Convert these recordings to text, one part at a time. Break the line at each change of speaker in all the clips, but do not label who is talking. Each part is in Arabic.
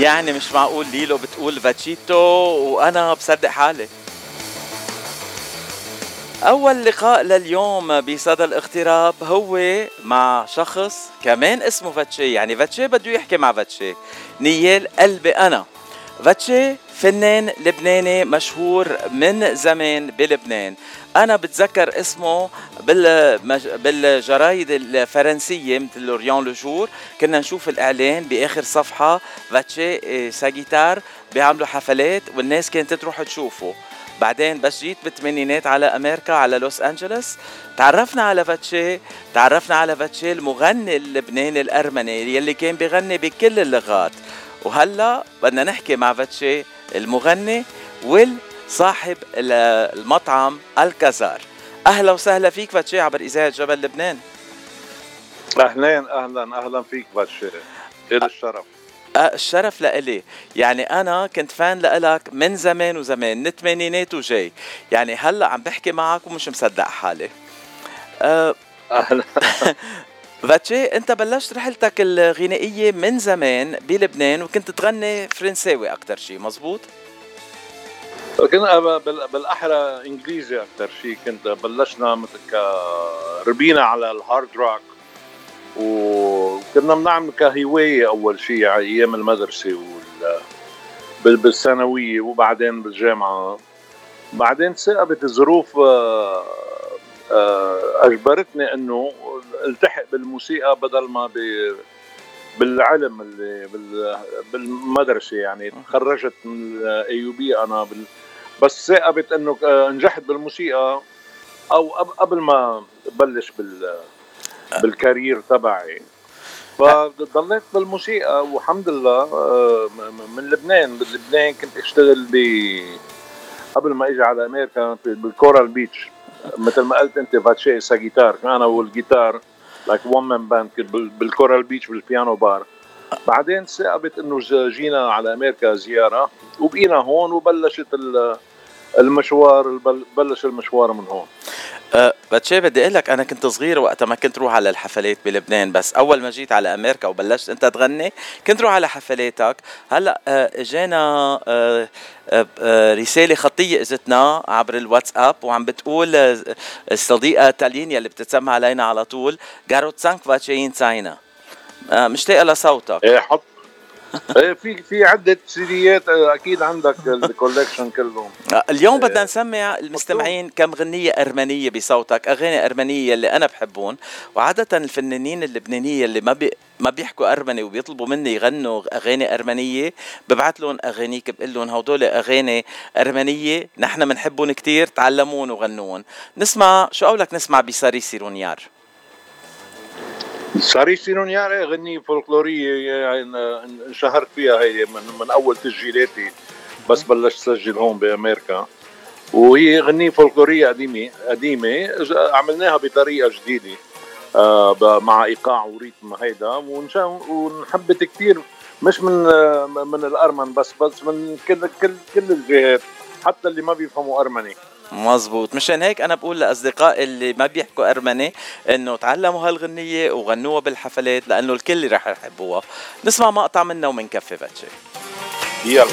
يعني مش معقول ليلو بتقول فاتشيتو وأنا بصدق حالي. أول لقاء لليوم بصدى الاغتراب هو مع شخص كمان اسمه فاتشي يعني فاتشي بده يحكي مع فاتشي نيال قلبي أنا. فاتشي فنان لبناني مشهور من زمان بلبنان. أنا بتذكر اسمه بالجرايد الفرنسية مثل L'Orient-Le Jour كنا نشوف الإعلان بآخر صفحة فاتشي ساجيتار بيعملوا حفلات والناس كانت تروح تشوفه. بعدين بس جيت بالثمانينات على أمريكا على لوس أنجلوس. تعرفنا على فاتشي تعرفنا على فاتشي المغني اللبناني الأرمني يلي كان بيغني بكل اللغات. وهلأ بدنا نحكي مع فاتشي المغني والصاحب المطعم الكازار أهلا وسهلا فيك فاتشي عبر إذاعة جبل لبنان.
اهلين أهلا أهلا فيك فاتشي كثير الشرف؟
الشرف لإلي. يعني أنا كنت فان لإلك من زمان وزمان من الثمانينات وجاي. يعني هلأ عم بحكي معك ومش مصدق حالي. أه أهلا. فاتشي أنت بلشت رحلتك الغنائية من زمان بلبنان وكنت تغني فرنساوي أكثر شيء مزبوط؟
كنا بالأحرى إنجليزي أكثر شيء كنت بلشنا مثل ربينا على ال hard rock وكنا بنعمل كهوايه أول شيء على أيام المدرسة وال بالثانوية وبعدين بالجامعة. بعدين ساقبت الظروف آه، آه، أجبرتني إنه التحق بالموسيقى بدل ما بالعلم اللي بالمدرسة يعني. تخرجت من ال AUB أنا بال بس ساقبت إنه آه، نجحت بالموسيقى أو قبل ما بلش بال بال career تبعي. فضليت بالموسيقى والحمد لله آه، من لبنان. بلبنان كنت أشتغل ب قبل ما إجي على أمريكا بال Coral Beach. مثل ما قلت أنت فاتشي جيتار. أنا والجيتار like one man band بال Coral Beach بال piano bar. بعدين ساقبت إنه جينا على أمريكا زيارة وبقينا هون وبلشت المشوار بلش المشوار من هون.
أه بتشي بدي أقول لك أنا كنت صغير وقتها ما كنت روح على الحفلات بلبنان بس أول ما جيت على أمريكا وبلشت أنت تغني كنت روح على حفلاتك. هلأ أه اجانا أه أه رسالة خطية إجتنا عبر الواتساب وعم بتقول أه، الصديقة تالينيا اللي بتتسمى علينا على طول جاروت سانك فاتشين ساينا أه، مشتاقة لصوتك.
إيه حط في في عدة سيديات أكيد عندك ال collection كلهم.
اليوم بدنا نسمع المستمعين كم غنية أرمنية بصوتك أغاني أرمنية اللي أنا بحبهم وعادة الفنانين اللبنانية اللي ما بي ما بيحكوا أرمني وبيطلبوا مني يغنوا أغاني أرمنية ببعث لهم اغانيك بقول لهم هدول أغاني أرمنية نحن بنحبهم كثير تعلموهن وغنوهن نسمع شو قولك نسمع بساري سيرونيار؟
صار سينونيار غنية فولكلورية يعني انشهرت فيها هي من, من أول تسجيلاتي. بس بلشت سجل هون بأمريكا. وهي غنية فولكلورية قديمة قديمة عملناها بطريقة جديدة آه مع إيقاع وريتم هيدا. ونحبت كثير مش من من الأرمن بس بس من كل كل كل الجهات حتى اللي ما بيفهموا أرمني.
مزبوط مشان هيك أنا بقول لأصدقائي اللي ما بيحكوا أرمني إنه تعلموا هالغنية وغنوها بالحفلات لأنه الكل رح يحبوها. نسمع مقطع منها ومنكفي باتشي.
يلا.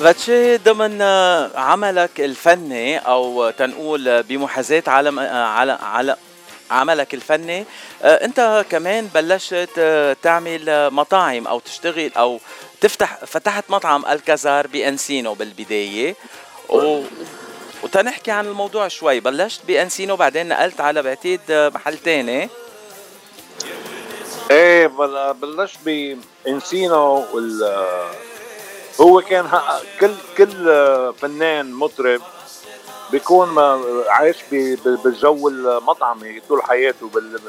فاتشي ضمن عملك الفني أو تنقول بمحاذاة عالم على على عملك الفني آه، أنت كمان بلشت آه، تعمل مطاعم أو تشتغل أو تفتح فتحت مطعم الكازار بأنسينو بالبداية. و وتنحكي عن الموضوع شوي. بلشت بأنسينو بعدين نقلت على بعتقد محل تاني.
إيه بل- بلشت بأنسينو وال هو كان كل كل فنان مطرب بيكون ما- عايش بالجو المطعمي طول حياته بال-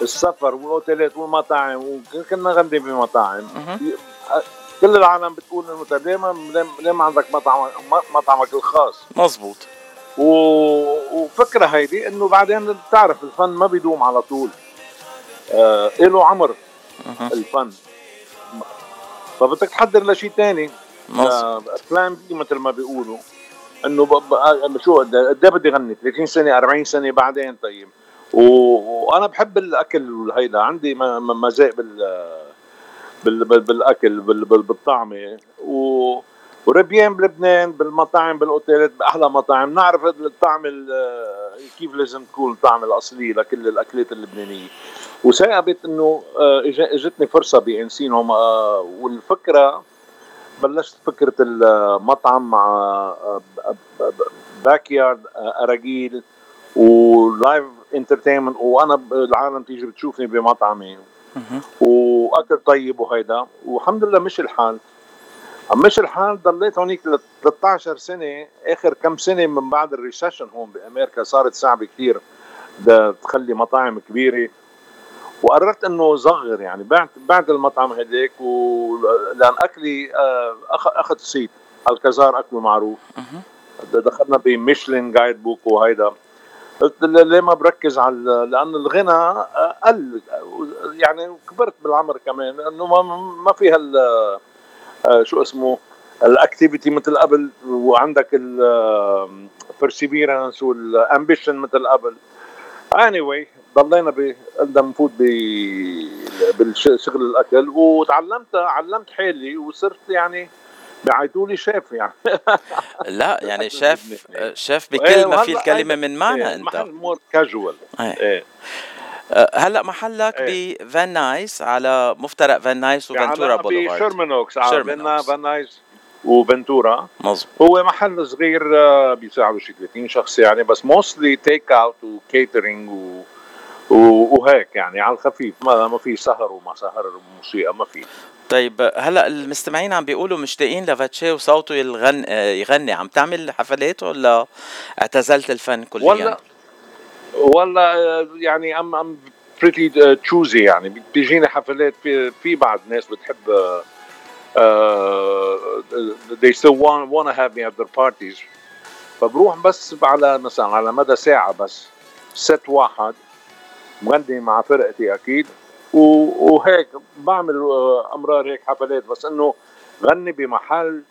بالسفر والأوتيلات والمطاعم وكنا نغني بمطاعم.
مهم.
كل العالم بتقول إنه ليه ما عندك مطعم مطعمك الخاص.
مزبوط
و... وفكرة هيدي إنه بعدين بتعرف الفن ما بيدوم على طول. آه له عمر. الفن. فبدك تحضر لشيء تاني. plan B مثل ما بيقولوا إنه. ب... شو قد إيه بدي غني 30 سنة 40 سنة بعدين طيب. وأنا بحب الأكل والهيدا عندي م... م- مزاق بال... بال... بال... بالأكل بال... بال... بالطعمة و... وربيان بلبنان بالمطاعم بالأوتيلات بأحلى مطاعم نعرف الطعم ال- كيف لازم تكون الطعم الأصلي لكل الأكلات اللبنانية وساقبت إنه آه، إجتني فرصة ب Encino آه، والفكرة بلشت فكرة المطعم مع backyard اراجيل و live entertainment وأنا العالم تيجي بتشوفني بمطعمي. وأكل طيب وهيدا والحمد لله مش الحال. مش الحال ضليت هونيك ل 13 سنة. آخر كم سنة من بعد ال recession هون بأمريكا صارت صعبة كثير تخلي مطاعم كبيرة. وقررت إنه صغر يعني بعت بعت المطعم هديك و... لأن أكلي آه، أخ- أخذ صيت الكازار اكله معروف. دخلنا ب Michelin guide book وهيدا. قلت ليه ما بركز على لأن الغنى قل يعني كبرت بالعمر كمان انه ما ما في هال آه، شو اسمه ال activity مثل قبل وعندك ال perseverance وال ambition مثل قبل. Anyway, ضلينا ب قلنا نفوت بالشغل الأكل وتعلمت علمت حالي وصرت يعني بيعيطوا لي شيف يعني
لا يعني. شاف
إيه،
بكل ما
وهلأ
في الكلمة
هيدا-
من معنى
إيه،
أنت
محل more casual
إيه.
إيه
أه، هلأ محلك
إيه.
بفان نايس على مفترق فان نايس وفنتورا بوليفارد
بشيرمانوكس
شيرمانوكس.
عندنا فان نايس وفنتورا.
مظبوط.
هو محل صغير آه، بيساعدوا شي 30 شخص يعني بس mostly take out و catering و... وهيك يعني على الخفيف. ما ما في سهر وما سهر موسيقى ما في.
طيب هلأ المستمعين عم بيقولوا مشتاقين لفاتشي وصوته يغن... آه، يغني. عم تعمل حفلات ولا اعتزلت الفن كليا؟
ولا ولا آه، يعني I'm I'm pretty choosy يعني. بيجيني حفلات في في بعض ناس بتحب they still want wanna have me at their parties. فبروح بس على مثلا على مدى ساعة بس. ست واحد. مغني مع فرقتي أكيد. وهيك بعمل آه، أمرار هيك حفلات. بس إنه غني بمحل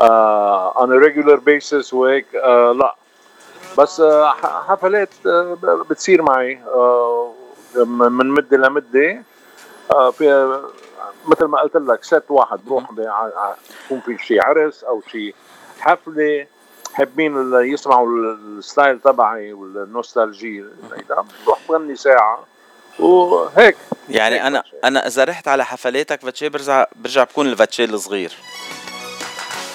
آه on a regular basis وهيك آه لا. بس ح- حفلات ب- بتصير معي آه من لمدة. آه في مثل ما قلت لك ست واحد بروح ع- يكون في شيء عرس أو شيء حفلة حابين يسمعوا ال- ال style تبعي وال nostalgie بروح بغني ساعة وهيك.
يعني
هيك أنا.
أنا إذا رحت على حفلاتك فاتشي برجع برجع بكون الفاتشي الصغير.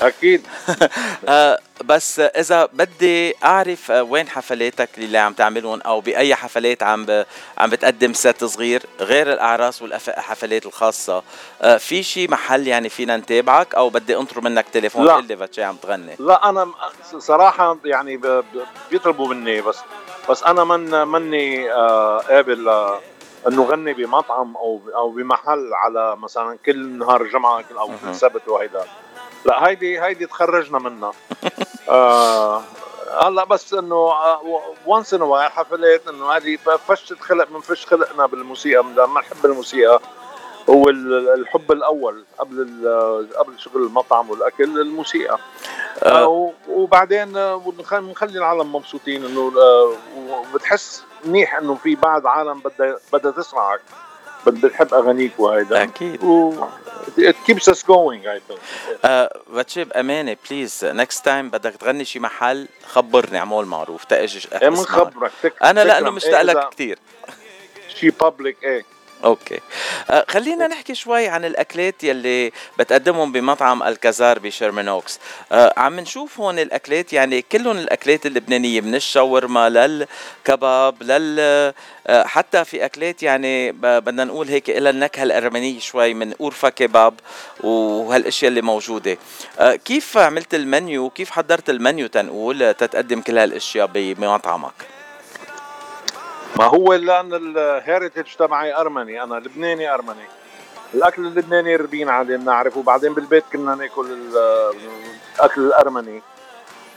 أكيد.
آه بس إذا بدي أعرف آه وين حفلاتك اللي عم تعملهم؟ أو بأي حفلات عم ب... عم بتقدم ست صغير غير الأعراس والحفلات الخاصة. آه في شي محل يعني فينا نتابعك؟ أو بدي انطر منك تليفون
لا.
تقول لي فاتشي عم تغني.
لا أنا صراحة يعني ب- بيطلبوا مني بس بس أنا من مني قابل إنه غني بمطعم أو أو بمحل على مثلا كل نهار جمعة
أو.
كل سبت وهيدا. لا هيدي هيدي تخرجنا منها. آه هلا بس إنه وانس ان وايل حفلات إنه هذه فشت خلق من فش خلقنا بالموسيقى. ما نحب الموسيقى. هو ال- الحب الأول قبل قبل شغل المطعم والأكل الموسيقى.
آه.
آه وبعدين آه، ونخ- نخلي العالم مبسوطين إنه آه، وبتحس منيح إنه في بعض عالم بدها بدها تسمعك. تحب اغانيك وهيدا
أكيد.
و... it keeps us going I think.
فاتشي بأمانة please next time بدك تغني شي محل خبرني اعمل معروف تاجي
تك-
أنا
لأنه.
مشتاق
إيه
لك كثير
شي public إيه.
okay. آه خلينا نحكي شوي عن الأكلات يلي بتقدمهم بمطعم الكازار بشيرمان أوكس آه عم نشوف هون الأكلات يعني كلهم الأكلات اللبنانية من الشاورما للكباب لل آه حتى في أكلات يعني بدنا نقول هيك لها النكهة الأرمنية شوي من اورفا كباب وهالأشياء اللي موجودة. كيف عملت المنيو كيف حضرت المنيو تنقول تتقدم كل هالأشياء بمطعمك؟
ما هو لأن الهيريتج تبعي أرمني أنا لبناني أرمني. الأكل اللبناني ربينا عليه بنعرف وبعدين بالبيت كنا نأكل ال- الأكل الأرمني.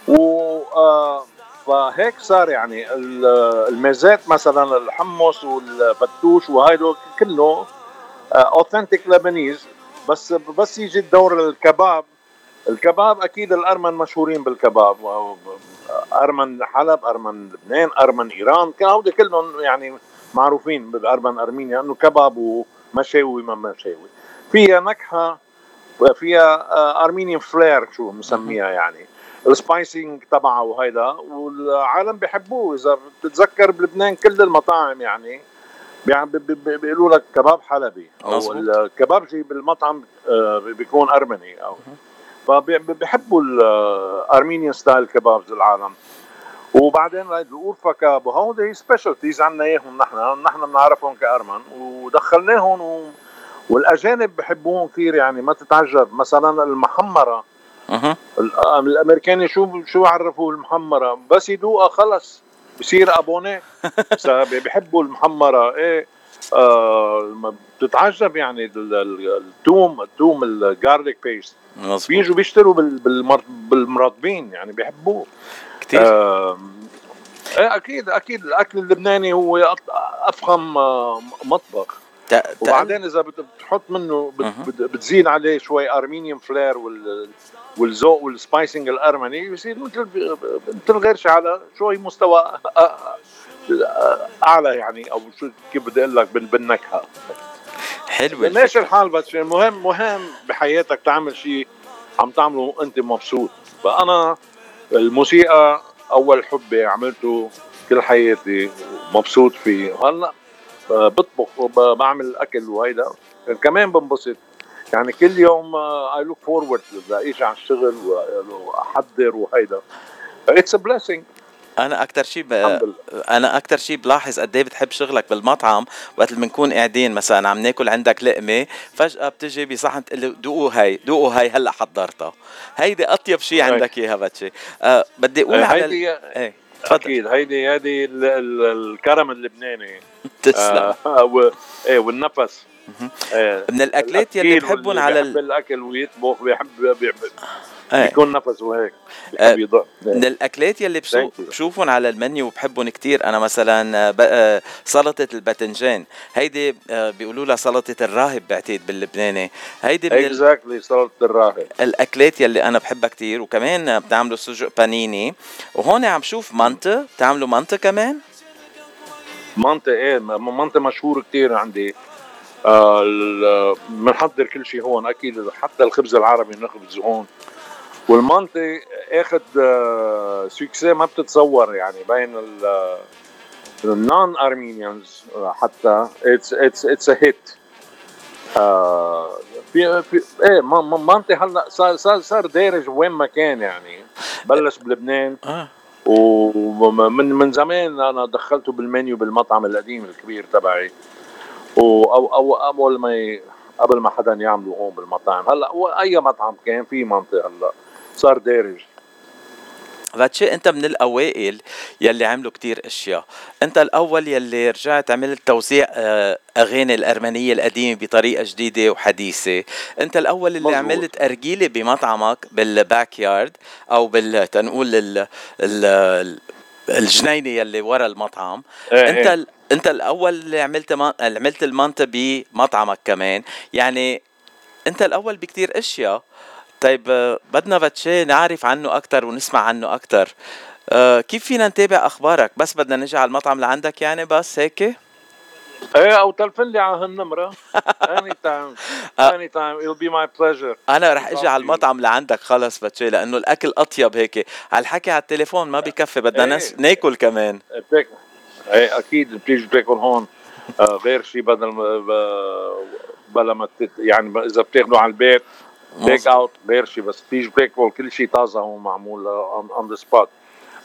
و آه، فهيك صار يعني ال- الميزات مثلا الحمص والفتوش وهيدو كله authentic Lebanese بس بس يجي الدور الكباب الكباب أكيد الأرمن مشهورين بالكباب. أرمن حلب أرمن لبنان أرمن إيران كانوا كلهم يعني معروفين بالارمن أرمينيا إنه كباب ومشاوي ما مشاوي. فيها نكهة فيها آه، Armenian flair شو مسميها يعني. ال spicing تبعها وهيدا والعالم بيحبوه إذا بتتذكر بلبنان كل المطاعم يعني بيقولوا لك كباب حلبي. أو
مظبوط.
الكبابجي بالمطعم آه، بيكون أرمني أو فبيحبوا ال Armenian style kebabs العالم. وبعدين هاي الاورفا كباب وهودي specialties عنا إياهم نحن نحن بنعرفهم كأرمن. ودخلناهم و... والأجانب بحبوهم كثير يعني ما تتعجب. مثلا المحمرة. الأمريكاني شو شو عرفوا المحمره بس يدوقها خلص بصير abonné. بس بيحبوا المحمرة. إيه. آه بتتعجب يعني ال- ال- التوم التوم ال garlic
paste
بيجوا بيشتروا بال- بالمر- بالمرطبين يعني بيحبوه.
كثير
آم، إيه أكيد أكيد الأكل اللبناني هو أفخم آه، مطبخ. وبعدين إذا بت- بتحط منه بت- بتزيد عليه شوي Armenian flair وال والذوق وال spicing الأرمني بصير مثل مثل غير على شوي مستوى أ- أعلى يعني أو شو كيف بدي أقول لك بال- بالنكهه
حلوة
ماشي. الحال بس المهم مهم بحياتك تعمل شيء عم تعمله انت مبسوط. فأنا الموسيقى أول حبي عملته كل حياتي مبسوط فيه. هلا آه، بطبخ وبعمل اكل وهيدا. كمان بنبسط. يعني كل يوم I look forward لاجي على الشغل وأحضر وهيدا. it's a blessing
أنا أكثر شيء ب... أنا أكثر شيء بلاحظ قد إيه بتحب شغلك بالمطعم وقت اللي بنكون قاعدين مثلا عم ناكل عندك لقمة فجأة بتجي بصحن تقول له دوقوا هاي دوقوا هاي هلأ حضرتها. هيدي أطيب شيء. عندك إياها فاتشي أه بدي أقول على ال...
هيدي
إيه تفضل.
أكيد هيدي هيدي ال- ال- الكرم اللبناني.
تسلم.
آه. إيه والنفس. إيه
من الأكلات يلي بحبهم على ال...
الأكل ويطبخ بيحب بيحب. بيكون نفسه هيك
آه، من الأكلات يلي. بشوفهم على المنيو وبحبهم كتير. أنا مثلا آه، آه، سلطة الباذنجان. هيدي آه، بيقولوا لها سلطة الراهب بعتقد باللبناني. هيدي من.
اكزاكتلي سلطة الراهب.
الأكلات يلي أنا بحبها كتير. وكمان بتعملوا سجق بانيني. وهون عم شوف منطة بتعملوا منطة كمان؟
مانتا إيه م- مانتا مشهور كتير عندي. آه بنحضر كل شيء هون. أكيد حتى الخبز العربي نخبز هون. والمانتا اخذ آه success ما بتتصور يعني بين ال ال non Armenians حتى it's it's it's a hit في في إيه م- م- مانتا هلأ صار صار صار دارج وين ما كان يعني. بلش بلبنان. ومن من زمان أنا دخلته بالمنيو بالمطعم القديم الكبير تبعي. أو أو أول ما قبل ما حدا يعمله هون بالمطاعم. هلأ أي مطعم كان في منطقه هلأ. صار دارج.
فاتشي انت من الأوائل يلي عملوا كتير أشياء. انت الأول يلي رجعت عملت توزيع آه، أغاني الأرمنية القديمة بطريقة جديدة وحديثة. انت الأول اللي
مظبوط.
عملت ارجيله بمطعمك بالباك يارد أو بال تنقول ال... ال... الجنينة يلي ورا المطعم.
إيه
انت. ال... انت الأول اللي عملت ما... عملت المانتا بمطعمك كمان. يعني انت الأول بكتير أشياء. طيب آه، بدنا فاتشي نعرف عنه أكثر ونسمع عنه أكثر كيف فينا نتابع أخبارك؟ بس بدنا نجي على المطعم لعندك يعني بس هيك؟
إيه أو تلفن لي على هالنمرة. anytime anytime it'll be my pleasure.
أنا رح إجي على المطعم لعندك خلص فاتشي لأنه الأكل أطيب هيك. على الحكي على التليفون ما بكفي بدنا
إيه.
نس... ناكل كمان.
بتاكل. إيه أكيد. بتيجي بتاكل هون. آه، غير شيء بدل بلا ما يعني إذا بتاكلوا على البيت
take.
out غير شيء بس بتيجي بتاكل كل شيء طازه هون on the spot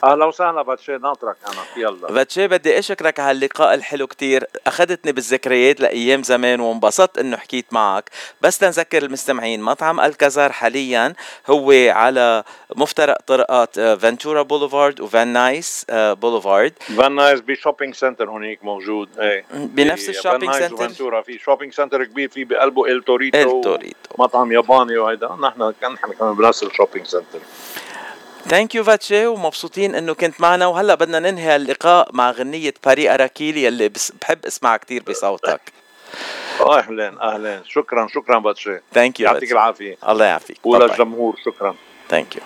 أهلا وسهلا فاتشي ناطرك أنا. يلا.
فاتشي بدي اشكرك على اللقاء الحلو كتير. أخذتني بالذكريات لأيام زمان وانبسطت إنه حكيت معك. بس تنذكر المستمعين مطعم الكازار حاليا هو على مفترق طرقات فنتورا بوليفارد وفان نايس بوليفارد
فان نايس ب shopping center هونيك موجود إيه.
بنفس
ال shopping
center.
وفنتورا في shopping center كبير في بقلبه ال توريتو
ال توريتو
مطعم ياباني وهيدا. نحن كان نحن كمان بنفس ال shopping
center thank you فاتشي ومبسوطين إنه كنت معنا. وهلأ بدنا ننهي اللقاء مع غنية باري اراكيل يلي بس بحب أسمعها كتير بصوتك.
أهلا أهلا. شكرا شكرا فاتشي
thank you
يعطيك العافية.
الله يعافيك.
وللجمهور شكرا.
thank you